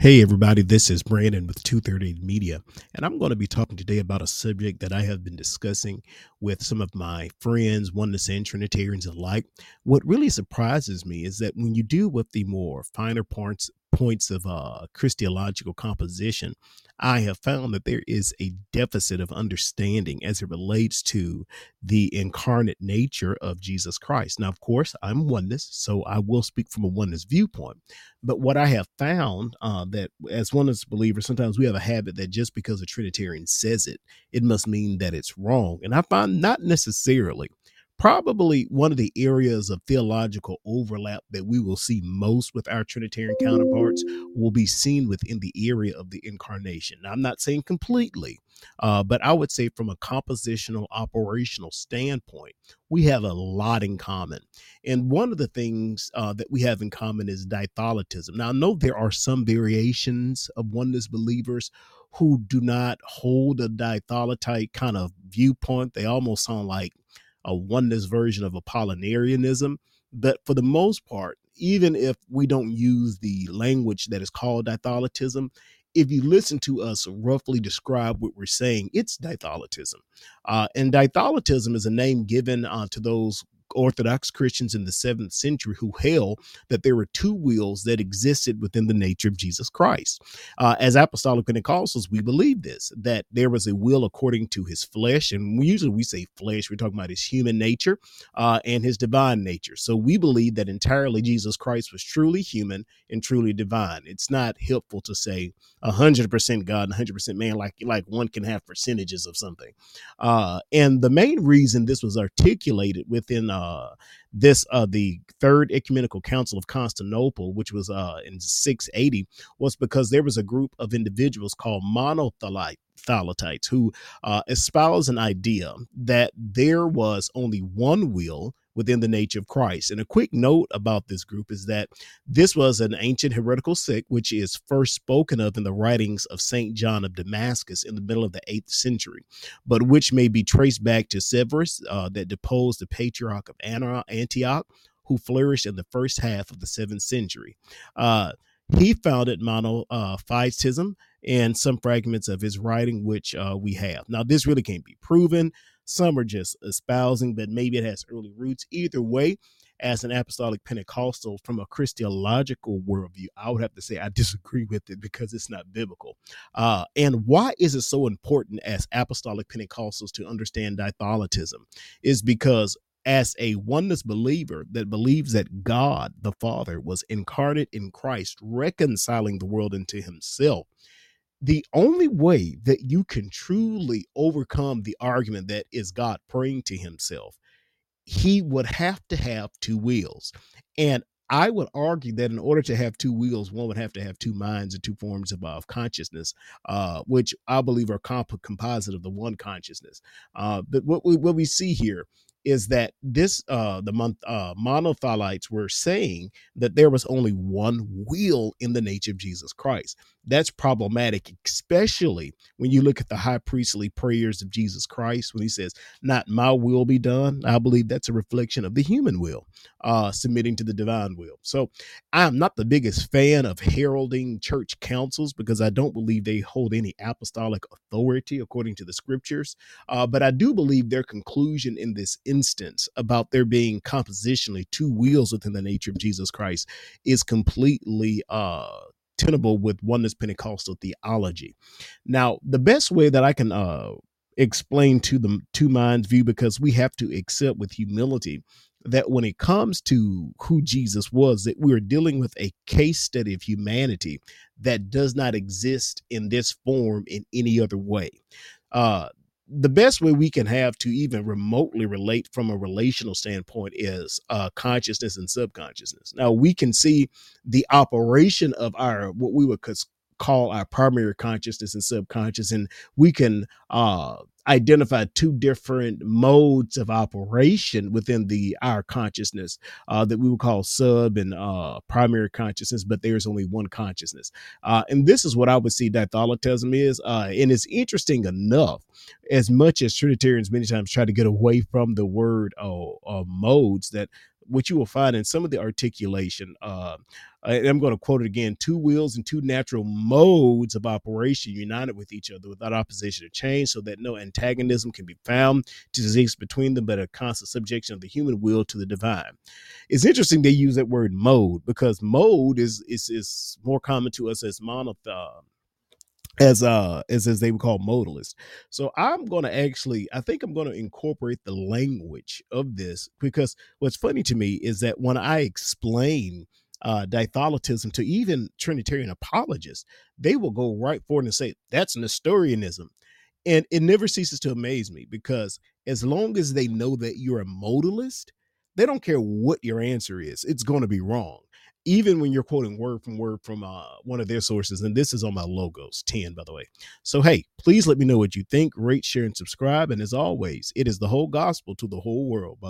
Hey, everybody, this is Brandon with 238 Media, and I'm going to be talking today about a subject that I have been discussing with some of my friends, oneness and Trinitarians alike. What really surprises me is that when you deal with the more finer points, points of uh, Christological composition, I have found that there is a deficit of understanding as it relates to the incarnate nature of Jesus Christ. Now, of course, I'm oneness, so I will speak from a oneness viewpoint. But what I have found uh, that as oneness believers, sometimes we have a habit that just because a Trinitarian says it, it must mean that it's wrong. And I find not necessarily probably one of the areas of theological overlap that we will see most with our Trinitarian counterparts will be seen within the area of the incarnation. Now, I'm not saying completely, uh, but I would say from a compositional operational standpoint, we have a lot in common. And one of the things uh, that we have in common is dythelitism. Now, I know there are some variations of oneness believers who do not hold a dythelite kind of viewpoint. They almost sound like a oneness version of Apollinarianism. But for the most part, even if we don't use the language that is called dythelitism, if you listen to us roughly describe what we're saying, it's dythelitism. Uh, and dythelitism is a name given uh, to those Orthodox Christians in the seventh century who held that there were two wills that existed within the nature of Jesus Christ. Uh, as Apostolic Pentecostals, we believe this that there was a will according to his flesh, and we, usually we say flesh, we're talking about his human nature uh, and his divine nature. So we believe that entirely Jesus Christ was truly human and truly divine. It's not helpful to say 100% God and 100% man, like like one can have percentages of something. Uh, and the main reason this was articulated within uh, this uh, the third ecumenical council of constantinople which was uh, in 680 was because there was a group of individuals called monothelitites who uh, espouse an idea that there was only one will within the nature of Christ. And a quick note about this group is that this was an ancient heretical sect, which is first spoken of in the writings of St. John of Damascus in the middle of the eighth century, but which may be traced back to Severus uh, that deposed the patriarch of Antioch, who flourished in the first half of the seventh century. Uh, he founded monophysitism and some fragments of his writing, which uh, we have. Now, this really can't be proven. Some are just espousing, but maybe it has early roots. Either way, as an apostolic Pentecostal from a Christological worldview, I would have to say I disagree with it because it's not biblical. Uh, and why is it so important as apostolic Pentecostals to understand dythelitism? Is because as a oneness believer that believes that God the Father was incarnate in Christ, reconciling the world into himself, the only way that you can truly overcome the argument that is God praying to himself, he would have to have two wheels. And I would argue that in order to have two wheels, one would have to have two minds and two forms of, consciousness, uh, which I believe are comp- composite of the one consciousness. Uh, but what we, what we see here is that this uh the month uh monothelites were saying that there was only one will in the nature of Jesus Christ. That's problematic, especially when you look at the high priestly prayers of Jesus Christ when he says, Not my will be done. I believe that's a reflection of the human will, uh, submitting to the divine will. So I'm not the biggest fan of heralding church councils because I don't believe they hold any apostolic authority according to the scriptures. Uh, but I do believe their conclusion in this instance about there being compositionally two wheels within the nature of Jesus Christ is completely uh tenable with oneness Pentecostal theology. Now, the best way that I can uh explain to the two minds view because we have to accept with humility that when it comes to who Jesus was, that we're dealing with a case study of humanity that does not exist in this form in any other way. Uh, the best way we can have to even remotely relate from a relational standpoint is uh, consciousness and subconsciousness. Now we can see the operation of our what we would call our primary consciousness and subconscious, and we can uh, identify two different modes of operation within the our consciousness uh, that we would call sub and uh, primary consciousness, but there's only one consciousness. Uh, and this is what I would see dythelitism is. Uh, and it's interesting enough, as much as Trinitarians many times try to get away from the word uh, uh, modes, that what you will find in some of the articulation, uh, I'm going to quote it again two wheels and two natural modes of operation united with each other without opposition or change, so that no antagonism can be found to exist between them, but a constant subjection of the human will to the divine. It's interesting they use that word mode because mode is is, is more common to us as monotheism as uh as as they would call modalist. So I'm gonna actually I think I'm gonna incorporate the language of this because what's funny to me is that when I explain uh dythelitism to even Trinitarian apologists, they will go right forward and say that's Nestorianism. And it never ceases to amaze me because as long as they know that you're a modalist, they don't care what your answer is, it's going to be wrong even when you're quoting word from word from uh, one of their sources. And this is on my logos 10, by the way. So, hey, please let me know what you think, rate, share, and subscribe. And as always, it is the whole gospel to the whole world.